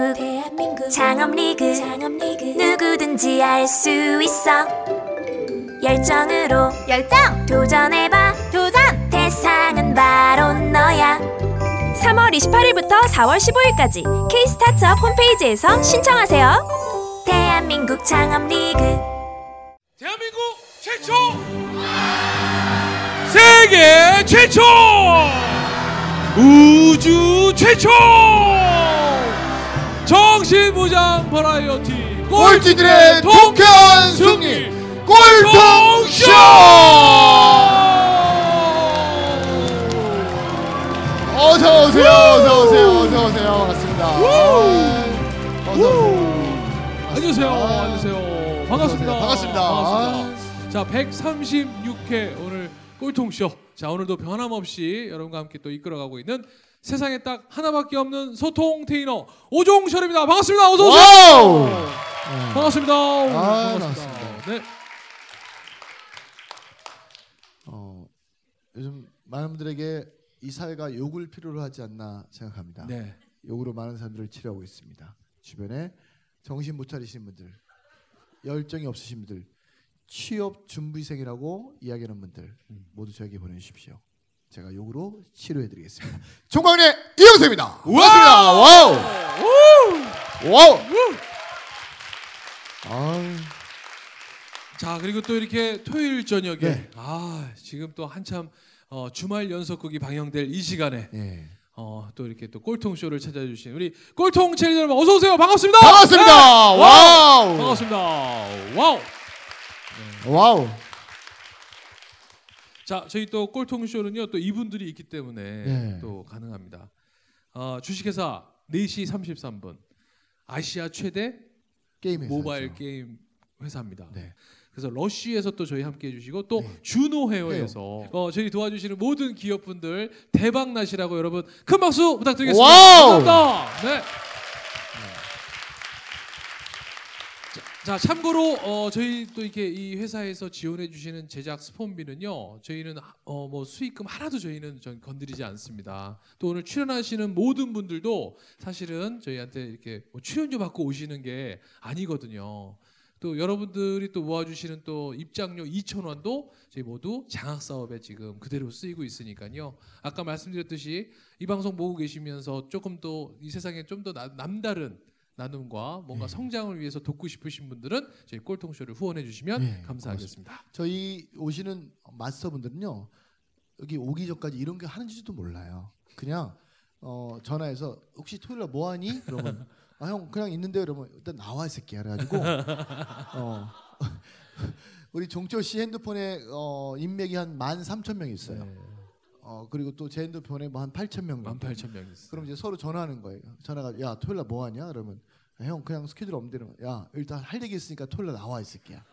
대한민국 대한민국 창업리그. 창업리그. 누구든지 알 수 있어. 열정으로. 열정. 도전해봐. 도전. 대상은 바로 너야. 3월 28일부터 4월 15일까지 K-스타트업 홈페이지에서 신청하세요. 대한민국 창업리그. 대한민국 최초. 세계 최초. 우주 최초 정신무장 버라이어티 꼴찌들의 통쾌한 승리. 꼴통쇼! 어서 오세요 어서 오세요 어서 오세요. 반갑습니다. 아, 어서 오세요. 안녕하세요 아, 안녕하세요. 반갑습니다. 반갑습니다. 반갑습니다. 자 136회 오늘 꼴통쇼. 자 오늘도 변함없이 여러분과 함께 또 이끌어가고 있는 세상에 딱 하나밖에 없는 소통 테이너 오종철입니다 반갑습니다 어서 오세요 wow 반갑습니다. 아, 반갑습니다. 네. 어, 요즘 많은 분들에게 이 사회가 욕을 필요로 하지 않나 생각합니다 네. 욕으로 많은 사람들을 치료하고 있습니다. 주변에 정신 못 차리시는 분들, 열정이 없으신 분들, 취업 준비생이라고 이야기하는 분들 모두 저에게 보내주십시오. 제가 욕으로 치료해드리겠습니다. 총각네 이영석입니다. 고맙습니다. 와우. 와우. 아유, 자 그리고 또 이렇게 토요일 저녁에 네. 아 지금 또 한참 어, 주말 연속극이 방영될 이 시간에 예. 어, 또 이렇게 또 꼴통 쇼를 찾아주신 우리 꼴통 체리 여러분 어서 오세요 반갑습니다. 반갑습니다. 네. 와우. 반갑습니다. 와우. 와우. 자 저희 또 꼴통 쇼는요 또 이분들이 있기 때문에 네. 또 가능합니다. 어, 주식회사 4시 33분 아시아 최대 게임 회사. 모바일 게임 회사입니다. 네. 그래서 러쉬에서 또 저희 함께 해주시고 또 네. 주노 헤어에서 어, 저희 도와주시는 모든 기업분들 대박 나시라고 여러분 큰 박수 부탁드리겠습니다. 와우! 감사합니다. 네. 자, 자, 참고로 어, 저희 또 이렇게 이 회사에서 지원해 주시는 제작 스폰비는요 저희는 어, 뭐 수익금 하나도 저희는 전 건드리지 않습니다. 또 오늘 출연하시는 모든 분들도 사실은 저희한테 이렇게 뭐 출연료 받고 오시는 게 아니거든요. 또 여러분들이 또 모아주시는 또 입장료 2천 원도 저희 모두 장학 사업에 지금 그대로 쓰이고 있으니까요. 아까 말씀드렸듯이 이 방송 보고 계시면서 조금 더이 세상에 좀 더 남다른 나눔과 뭔가 네. 성장을 위해서 돕고 싶으신 분들은 저희 꼴통쇼를 후원해 주시면 네, 감사하겠습니다. 저희 오시는 마스터분들은요 여기 오기 전까지 이런 게 하는지도 몰라요. 그냥 어, 전화해서 혹시 토요일 날 뭐 하니? 그러면 아 형 그냥 있는데 그러면 일단 나와 이 새끼야 그래가지고 어, 우리 종철 씨 핸드폰에 어, 인맥이 한 만 삼천 명 있어요. 네. 어, 그리고 또제 핸드폰에 뭐한 팔천 명. 정도. 18,000명 있어요. 그럼 이제 서로 전화하는 거예요. 전화가 야 토요일 날 뭐 하냐? 그러면 야, 형 그냥 스케줄 없는데 그러면 야 일단 할 얘기 있으니까 토요일 날 나와 이 새끼야.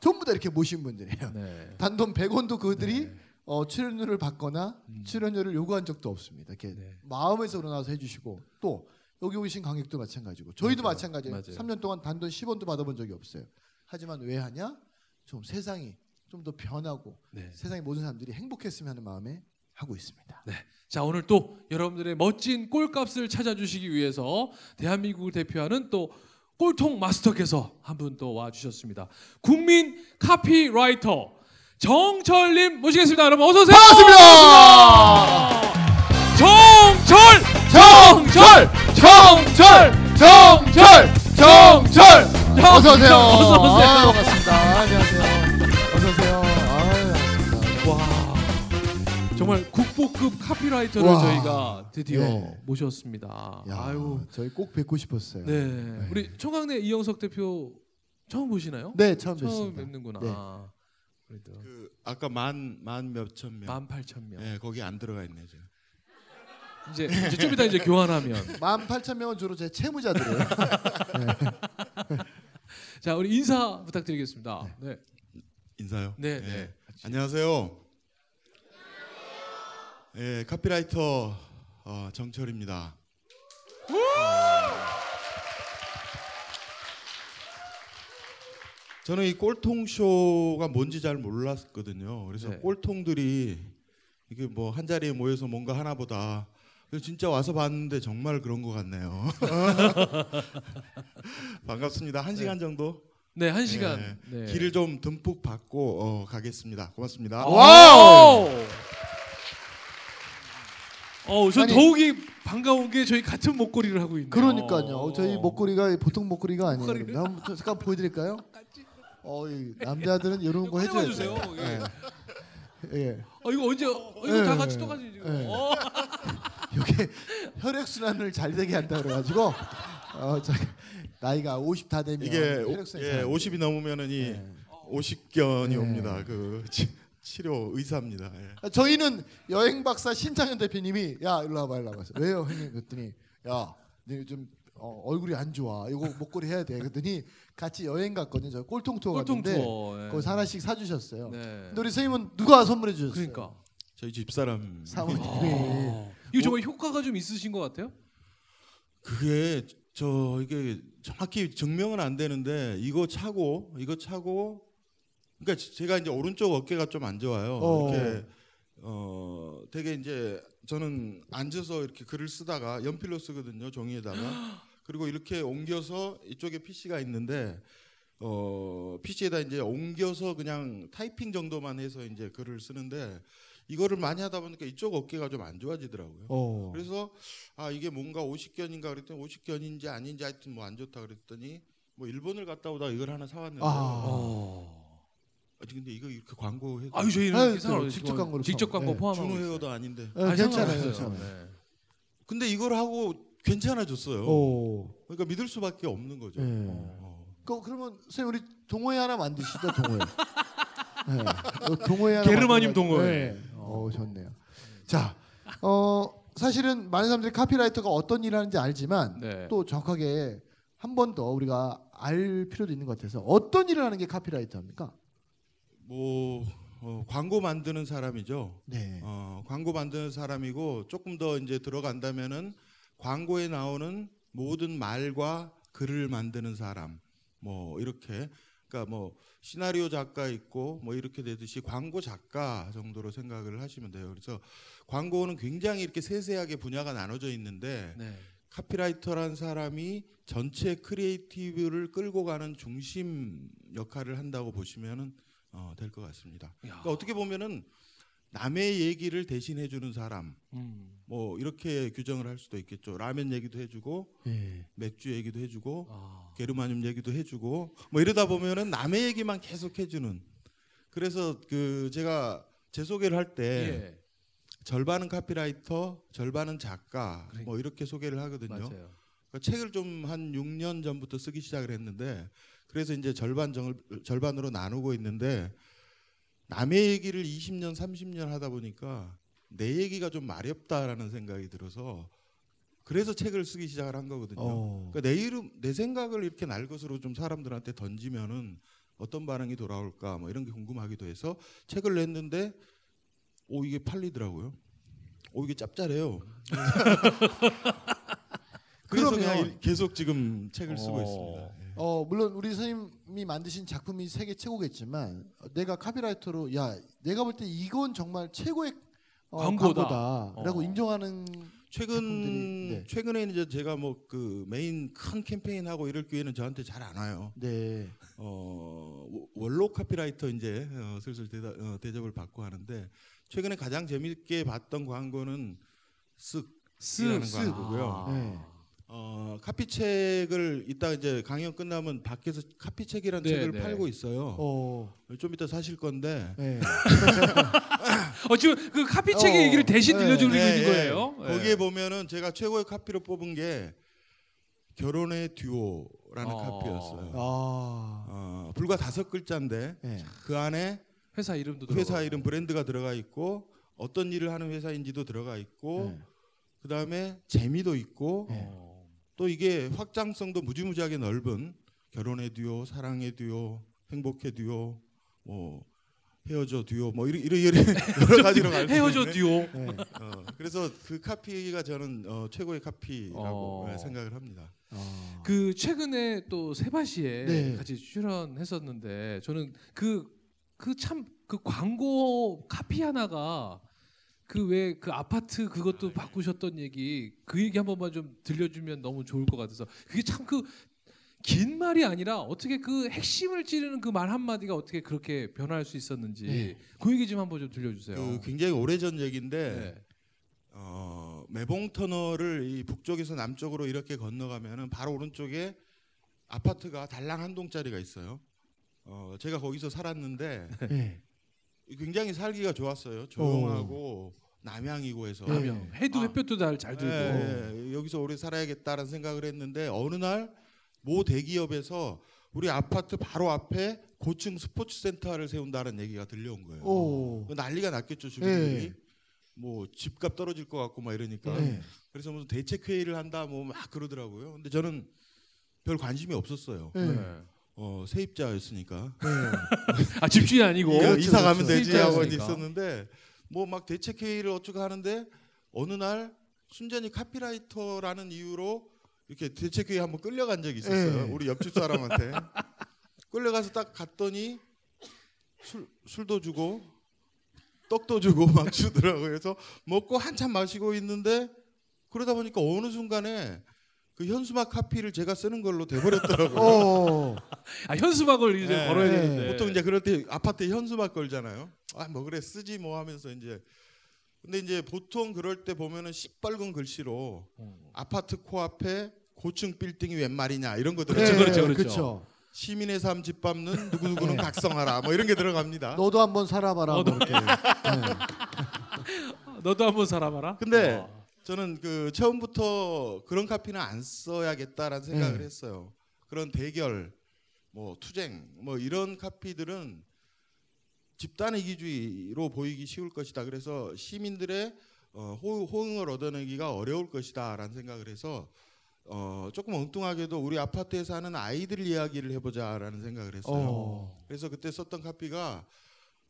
전부 다 이렇게 모신 분들이에요. 네. 단돈 100원도 그들이 네. 어, 출연료를 받거나 음. 출연료를 요구한 적도 없습니다. 이렇게 네. 마음에서 우러나서 해주시고 또 여기 오신 관객도 마찬가지고 저희도 맞아요. 마찬가지예요. 맞아요. 3년 동안 단돈 10원도 받아본 적이 없어요. 하지만 왜 하냐? 좀 세상이 좀 더 변하고 네. 세상의 모든 사람들이 행복했으면 하는 마음에 하고 있습니다. 네. 자 오늘 또 여러분들의 멋진 꼴값을 찾아주시기 위해서 대한민국을 대표하는 또 꼴통 마스터께서 한 분 또 와주셨습니다. 국민 카피라이터 정철님 모시겠습니다. 여러분 어서 오세요. 반갑습니다. 정철 정철, 정철, 정철, 정철. 어서 오세요. 어서 오세요. 정말 국보급 카피라이터를 와. 저희가 드디어 네. 모셨습니다. 야, 아유 저희 꼭 뵙고 싶었어요. 네. 우리 청강내 이영석 대표 처음 보시나요? 네, 처음 처음 뵙습니다. 뵙는구나. 네. 그래도 그 아까 만 만 몇천 명. 만 팔천 명. 예, 거기 안 들어가 있네 지금. 이제 이제 좀 이따 이제 교환하면 18,000명은 주로 제 채무자들이에요. 자 우리 인사 부탁드리겠습니다. 네, 인사요. 네, 예. 네. 안녕하세요. 예, 카피라이터 어, 정철입니다. 저는 이 꼴통 쇼가 뭔지 잘 몰랐거든요. 그래서 네. 꼴통들이 이게 뭐 한 자리에 모여서 뭔가 하나보다 진짜 와서 봤는데 정말 그런 것 같네요. 반갑습니다. 한 시간 정도 네, 한 시간. 네. 기를 좀 듬뿍 받고 어, 가겠습니다. 고맙습니다. 와우! 어, 저 아니- 더욱이 반가운 게 저희 같은 목걸이를 하고 있네요. 그러니까요. 저희 목걸이가 보통 목걸이가 아니에요. 근데 한번 좀 잠깐 보여드릴까요? 어, 이 남자들은 이런 거 꺼내봐 해줘야 주세요. 돼요. 예. 예. 예. 어, 이거 언제? 어, 이거 다 예, 같이 예. 똑같이 지금. 예. 어. 이게 혈액 순환을 잘 되게 한다 그래가지고 어, 저 나이가 50 다 되면 이게 오, 혈액 순환이 예, 잘안 50이 넘으면은 이 예. 오십견이 예. 옵니다. 그 치, 치료 의사입니다. 예. 저희는 여행 박사 신창현 대표님이 야 일로 와봐 일로 와봐 왜요 형님 그랬더니 야 너희 좀 어, 얼굴이 안 좋아 이거 목걸이 해야 돼 그랬더니 같이 여행 갔거든요 저 꼴통 투어 꼴통 갔는데 투어. 예. 거기서 하나씩 사주셨어요 네. 근데 우리 선생님은 누가 선물해 주셨어요 그러니까. 저희 집 사람 사모님이 어. 이거 정말 효과가 좀 있으신 것 같아요? 그게 저 이게 정확히 증명은 안 되는데 이거 차고 이거 차고 그러니까 제가 이제 오른쪽 어깨가 좀 안 좋아요. 어. 이렇게 어 되게 이제 저는 앉아서 이렇게 글을 쓰다가 연필로 쓰거든요 종이에다가 그리고 이렇게 옮겨서 이쪽에 PC가 있는데 어 PC에다 이제 옮겨서 그냥 타이핑 정도만 해서 이제 글을 쓰는데 이거를 많이 하다 보니까 이쪽 어깨가 좀 안 좋아지더라고요. 어. 그래서 아 이게 뭔가 오십견인가 그랬더니 오십견인지 아닌지 하여튼 뭐 안 좋다 그랬더니 뭐 일본을 갔다 오다 이걸 하나 사왔는데 아. 어. 아 근데 이거 이렇게 광고해 아유 저희는 아유, 이상한 저 직접 광고로 직접 쳐. 광고 네. 포함하고 준호 있어요. 헤어도 아닌데 네, 아니, 괜찮아요 상관없어요. 괜찮아요 네. 근데 이걸 하고 괜찮아졌어요. 오. 그러니까 믿을 수밖에 없는 거죠. 네. 어. 그, 그러면 선생님 우리 동호회 하나 만드시죠 동호회 네. 어, 동호회 하나 만들어가지고- 동호회. 네. 어 좋네요 자 어, 사실은 많은 사람들이 카피라이터가 어떤 일을 하는지 알지만 네. 또 정확하게 한 번 더 우리가 알 필요도 있는 것 같아서 어떤 일을 하는 게 카피라이터입니까? 뭐 어, 광고 만드는 사람이죠. 네. 어, 광고 만드는 사람이고 조금 더 이제 들어간다면은 광고에 나오는 모든 말과 글을 만드는 사람 뭐 이렇게 그러니까 뭐 시나리오 작가 있고 뭐 이렇게 되듯이 광고 작가 정도로 생각을 하시면 돼요. 그래서 광고는 굉장히 이렇게 세세하게 분야가 나눠져 있는데 네. 카피라이터란 사람이 전체 creative를 끌고 가는 중심 역할을 한다고 보시면은 어, 될 것 같습니다. 야. 그러니까 어떻게 보면은 남의 얘기를 대신해 주는 사람 음. 뭐 이렇게 규정을 할 수도 있겠죠. 라면 얘기도 해주고 네. 맥주 얘기도 해주고 아. 게르마늄 얘기도 해주고 뭐 이러다 보면은 남의 얘기만 계속 해주는. 그래서 그 제가 제 소개를 할때 예. 절반은 카피라이터, 절반은 작가 그러니까. 뭐 이렇게 소개를 하거든요. 그러니까 책을 좀 한 6년 전부터 쓰기 시작을 했는데 그래서 이제 절반 정, 절반으로 나누고 있는데 남의 얘기를 20년 30년 하다 보니까 내 얘기가 좀 마렵다라는 생각이 들어서 그래서 책을 쓰기 시작을 한 거거든요. 어. 그러니까 내 이름 내 생각을 이렇게 날것으로 좀 사람들한테 던지면은 어떤 반응이 돌아올까 뭐 이런 게 궁금하기도 해서 책을 냈는데 오 이게 팔리더라고요. 오 이게 짭짤해요. 그래서 그냥 일- 계속 지금 책을 쓰고 어. 있습니다. 예. 어 물론 우리 선생님이 만드신 작품이 세계 최고겠지만 어, 내가 카피라이터로 야 내가 볼 때 이건 정말 최고의 어, 광고다. 광고다 라고 어. 인정하는 최근 작품들이- 네. 최근에 이제 제가 뭐 그 메인 큰 캠페인 하고 이럴 기회는 저한테 잘 안 와요. 네. 어, 워- 원로 카피라이터 이제 어, 슬슬 대다, 어, 대접을 받고 하는데 최근에 가장 재밌게 봤던 광고는 쓱이라는 쓱. 광고고요. 아. 네. 어, 카피책을 이따 이제 강연 끝나면 밖에서 카피책이라는 네, 책을 네. 팔고 있어요. 어. 좀 이따 사실 건데 네. 어 지금 그 카피책의 어. 얘기를 대신 네. 들려주고 네, 있는 네. 거예요. 예. 거기에 보면은 제가 최고의 카피로 뽑은 게 결혼의 듀오라는 어. 카피였어요. 아. 어, 불과 다섯 글자인데 네. 그 안에 회사 이름도 회사 들어가고. 이름 브랜드가 들어가 있고 어떤 일을 하는 회사인지도 들어가 있고 네. 그 다음에 재미도 있고 네. 어. 또 이게 확장성도 무지무지하게 넓은 결혼의 듀오, 사랑의 듀오, 행복의 듀오, 뭐 헤어져 듀오, 뭐 이런 이런 이런 여러 가지로 갈수 헤어져. 듀오. 네. 어, 그래서 그 카피가 저는 어, 최고의 카피라고 어. 네, 생각을 합니다. 아. 그 최근에 또 세바시에 네. 같이 출연했었는데 저는 그 그 참그 광고 카피 하나가 그왜그 아파트 그것도 바꾸셨던 얘기 그 얘기 한 번만 좀 들려주면 너무 좋을 것 같아서 그게 참 그 긴 말이 아니라 어떻게 그 핵심을 찌르는 그 말 한마디가 어떻게 그렇게 변화할 수 있었는지 네. 그 얘기 좀 한번 좀 들려주세요. 그 굉장히 오래전 얘기인데 네. 어, 매봉 터널을 이 북쪽에서 남쪽으로 이렇게 건너가면은 바로 오른쪽에 아파트가 달랑 한 동짜리가 있어요. 어, 제가 거기서 살았는데 예. 굉장히 살기가 좋았어요. 조용하고 남양이고 해서. 네. 남양 해도 아. 햇볕도 잘잘 들고 예, 예. 여기서 오래 살아야겠다라는 생각을 했는데 어느 날 모 대기업에서 우리 아파트 바로 앞에 고층 스포츠 센터를 세운다는 얘기가 들려온 거예요. 오. 그 난리가 났겠죠 주민들이. 예. 뭐 집값 떨어질 것 같고 막 이러니까. 예. 그래서 무슨 대책 회의를 한다 뭐 막 그러더라고요. 근데 저는 별 관심이 없었어요. 예. 네. 어, 세입자였으니까. 예. 아 집주인 아니고 이거 그렇죠, 이사 가면 그렇죠. 되지 하고 세입자였으니까. 있었는데 뭐 막 대책 회의를 어쩌고 하는데 어느 날 순전히 카피라이터라는 이유로 이렇게 대책 회의 한번 끌려간 적이 있었어요. 예. 우리 옆집 사람한테 끌려가서 딱 갔더니 술 술도 주고 떡도 주고 막 주더라고요. 그래서 먹고 한참 마시고 있는데 그러다 보니까 어느 순간에 그 현수막 카피를 제가 쓰는 걸로 돼버렸더라고요. 오. 아 현수막을 이제 네. 걸어야 네. 되는데 보통 이제 그럴 때 아파트에 현수막 걸잖아요. 아 뭐 그래 쓰지 뭐 하면서 이제 근데 이제 보통 그럴 때 보면은 시뻘건 글씨로 어. 아파트 코앞에 고층 빌딩이 웬 말이냐 이런 거 그렇죠, 들어가요. 그렇죠, 그렇죠. 그렇죠. 시민의 삶 짓밟는 누구누구는 네. 각성하라 뭐 이런 게 들어갑니다. 너도 한번 살아봐라. 어, 뭐 이렇게. 예. 너도 한번 살아봐라. 근데 어. 저는 그 처음부터 그런 카피는 안 써야겠다라는 생각을 네. 했어요. 그런 대결, 뭐 투쟁, 뭐 이런 카피들은 집단 이기주의로 보이기 쉬울 것이다. 그래서 시민들의 어, 호, 호응을 얻어내기가 어려울 것이다라는 생각을 해서 어, 조금 엉뚱하게도 우리 아파트에 사는 아이들 이야기를 해보자라는 생각을 했어요. 어. 그래서 그때 썼던 카피가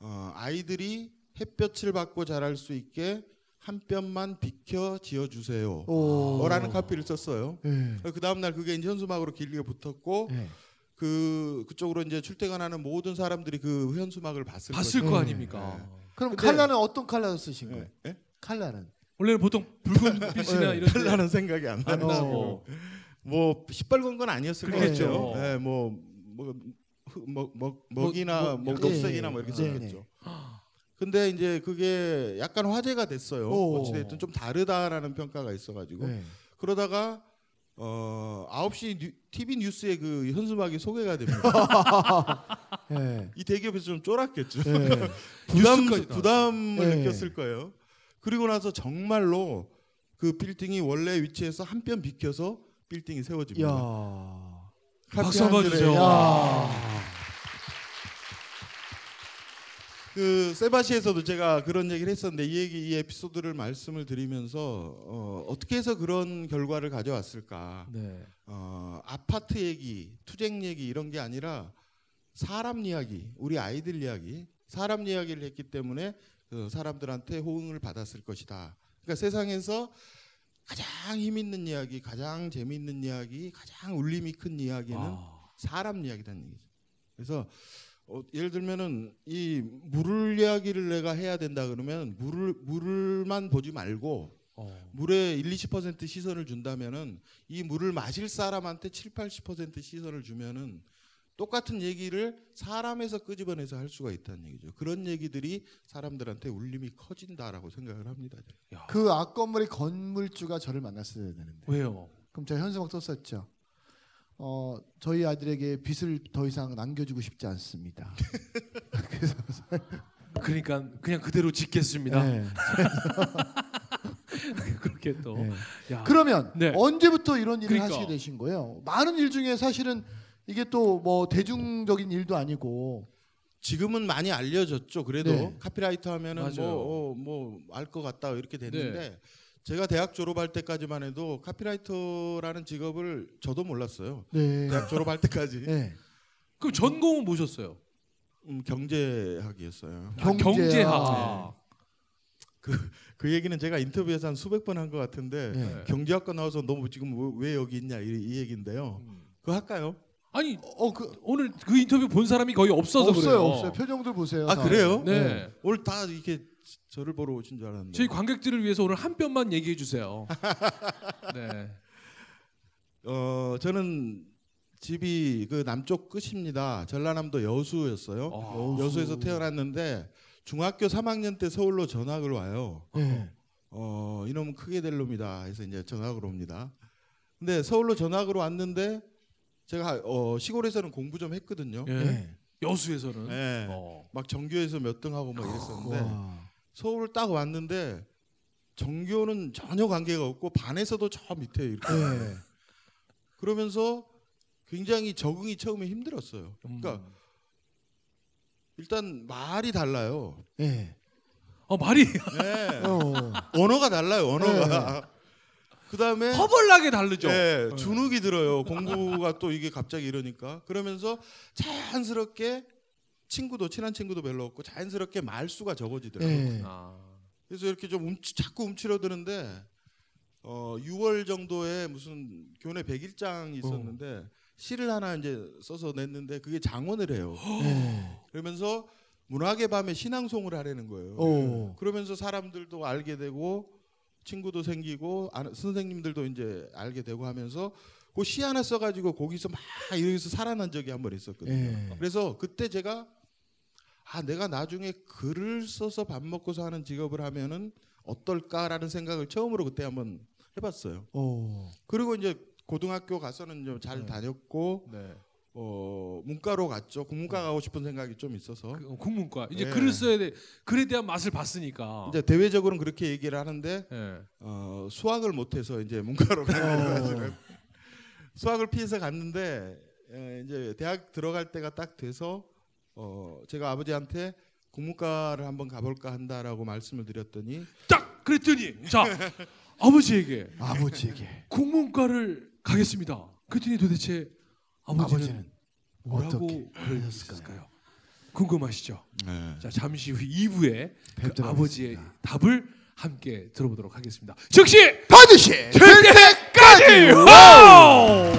어, 아이들이 햇볕을 받고 자랄 수 있게 한 뼘만 비켜 지어 주세요. 오. 라는 카피를 썼어요. 예. 그 다음 날 그게 이제 현수막으로 길게 붙었고 예. 그 그쪽으로 이제 출퇴근하는 모든 사람들이 그 현수막을 봤을 봤을. 거 네. 아닙니까. 그럼 근데- 칼라는 어떤 칼라를 쓰신 거예요? 칼라는. 원래는 보통 붉은 빛이나 네. 이런 데- 별나는 생각이 안안 나고 나고 뭐 시뻘건 건 아니었을. 거겠죠. 예, 뭐 뭐 뭐, 뭐, 먹이나 뭐- 뭐, 예, 녹색이나 뭐 이렇게 네, 썼겠죠. 근데 이제 그게 약간 화제가 됐어요. 오. 어찌됐든 좀 다르다라는 평가가 있어가지고 예. 그러다가 어 9시 뉴, TV 뉴스에 그 현수막이 소개가 됩니다. 예. 이 대기업에서 좀 쫄았겠죠. 예. 부담. 부담을 네. 느꼈을 거예요. 그리고 나서 정말로 그 빌딩이 원래 위치에서 한 뼘 비켜서 빌딩이 세워집니다. 야. 박수 한번 주세요. 야. 그 세바시에서도 제가 그런 얘기를 했었는데 이 얘기 이 에피소드를 말씀을 드리면서 어, 어떻게 해서 그런 결과를 가져왔을까? 네. 어, 아파트 얘기, 투쟁 얘기 이런 게 아니라 사람 이야기, 우리 아이들 이야기, 사람 이야기를 했기 때문에 그 사람들한테 호응을 받았을 것이다. 그러니까 세상에서 가장 힘 있는 이야기, 가장 재미있는 이야기, 가장 울림이 큰 이야기는 아. 사람 이야기라는 얘기죠. 그래서 어, 예를 들면은 이 물을 이야기를 내가 해야 된다 그러면 물을 물만 보지 말고 어. 물에 1, 20% 시선을 준다면은 이 물을 마실 사람한테 7, 80% 시선을 주면은 똑같은 얘기를 사람에서 끄집어내서 할 수가 있다는 얘기죠. 그런 얘기들이 사람들한테 울림이 커진다라고 생각을 합니다. 야. 그 앞건물의 건물주가 저를 만났어야 되는데. 왜요? 그럼 제가 현수막 썼었죠. 어, 저희 아들에게 빚을 더 이상 남겨주고 싶지 않습니다. 그러니까 그냥 그대로 짓겠습니다. 네. 그렇게 또. 네. 야. 그러면 네. 언제부터 이런 일을 그러니까. 하시게 되신 거예요? 많은 일 중에 사실은 이게 또 뭐 대중적인 일도 아니고 지금은 많이 알려졌죠. 그래도 네. 카피라이터 하면은. 뭐뭐알 것 같다 이렇게 됐는데 네. 제가 대학 졸업할 때까지만 해도 카피라이터라는 직업을 저도 몰랐어요. 네. 대학 졸업할 때까지 네. 그럼 전공은 뭐셨어요? 음, 경제학이었어요. 아, 경제학. 경제학. 그 얘기는 제가 인터뷰에서 한 수백 번 한 것 같은데 네. 경제학과 나와서 너무 지금 왜 여기 있냐 이, 이 얘기인데요. 그거 할까요? 아니 어, 그 오늘 그 인터뷰 본 사람이 거의 없어서 없어요, 그래요. 없어요. 표정들 보세요. 아 다. 그래요? 네. 오늘 다 이렇게 저를 보러 오신 줄 알았는데. 저희 관객들을 위해서 오늘 한 뼘만 얘기해 주세요. 네. 어 저는 집이 그 남쪽 끝입니다. 전라남도 여수였어요. 어. 여수에서 태어났는데 중학교 3학년 때 서울로 전학을 와요. 네. 어 이놈은 크게 될 놈이다 해서 이제 전학을 옵니다. 근데 서울로 전학으로 왔는데 제가 어 시골에서는 공부 좀 했거든요. 예. 네. 여수에서는 네. 어. 막 정교에서 몇 등 하고 막 이랬었는데 와. 서울 딱 왔는데 정교는 전혀 관계가 없고 반에서도 저 밑에 이렇게 네. 그러면서 굉장히 적응이 처음에 힘들었어요. 그러니까 음. 일단 말이 달라요. 네. 어 말이 네. 어. 언어가 달라요. 언어가. 그다음에 허벌나게 다르죠. 네, 주눅이 들어요. 공부가 또 이게 갑자기 이러니까 그러면서 자연스럽게 친구도 친한 친구도 별로 없고 자연스럽게 말수가 적어지더라고요. 네. 아. 그래서 이렇게 좀 움치, 자꾸 움츠러드는데 어 6월 정도에 무슨 교내 100일장이 있었는데 시를 하나 이제 써서 냈는데 그게 장원을 해요. 네. 그러면서 문학의 밤에 신앙송을 하라는 거예요. 오. 그러면서 사람들도 알게 되고 친구도 생기고 아, 선생님들도 이제 알게 되고 하면서 그 시 하나 써가지고 거기서 막 여기서 살아난 적이 한 번 있었거든요. 네. 그래서 그때 제가 아 내가 나중에 글을 써서 밥 먹고 사는 직업을 하면은 어떨까라는 생각을 처음으로 그때 한번 해봤어요. 오. 그리고 이제 고등학교 가서는 좀잘 네. 다녔고 네. 어 문과로 갔죠. 국문과 가고 싶은 생각이 좀 있어서 그 국문과 이제 네. 글을 써야 돼. 글에 대한 맛을 봤으니까. 이제 대외적으로는 그렇게 얘기를 하는데 예. 어, 수학을 못해서 이제 문과로 가가지고 어. 수학을 피해서 갔는데 에, 이제 대학 들어갈 때가 딱 돼서 어, 제가 아버지한테 국문과를 한번 가볼까 한다라고 말씀을 드렸더니 딱 그랬더니 자 아버지에게 아버지에게 국문과를 가겠습니다. 그랬더니 도대체 아버지는, 아버지는 뭐라고 그러셨을까요? 궁금하시죠? 네. 자 잠시 후 2부에 그 아버지의 하겠습니다. 답을 함께 들어보도록 하겠습니다. 즉시 반드시 될 때까지 와우!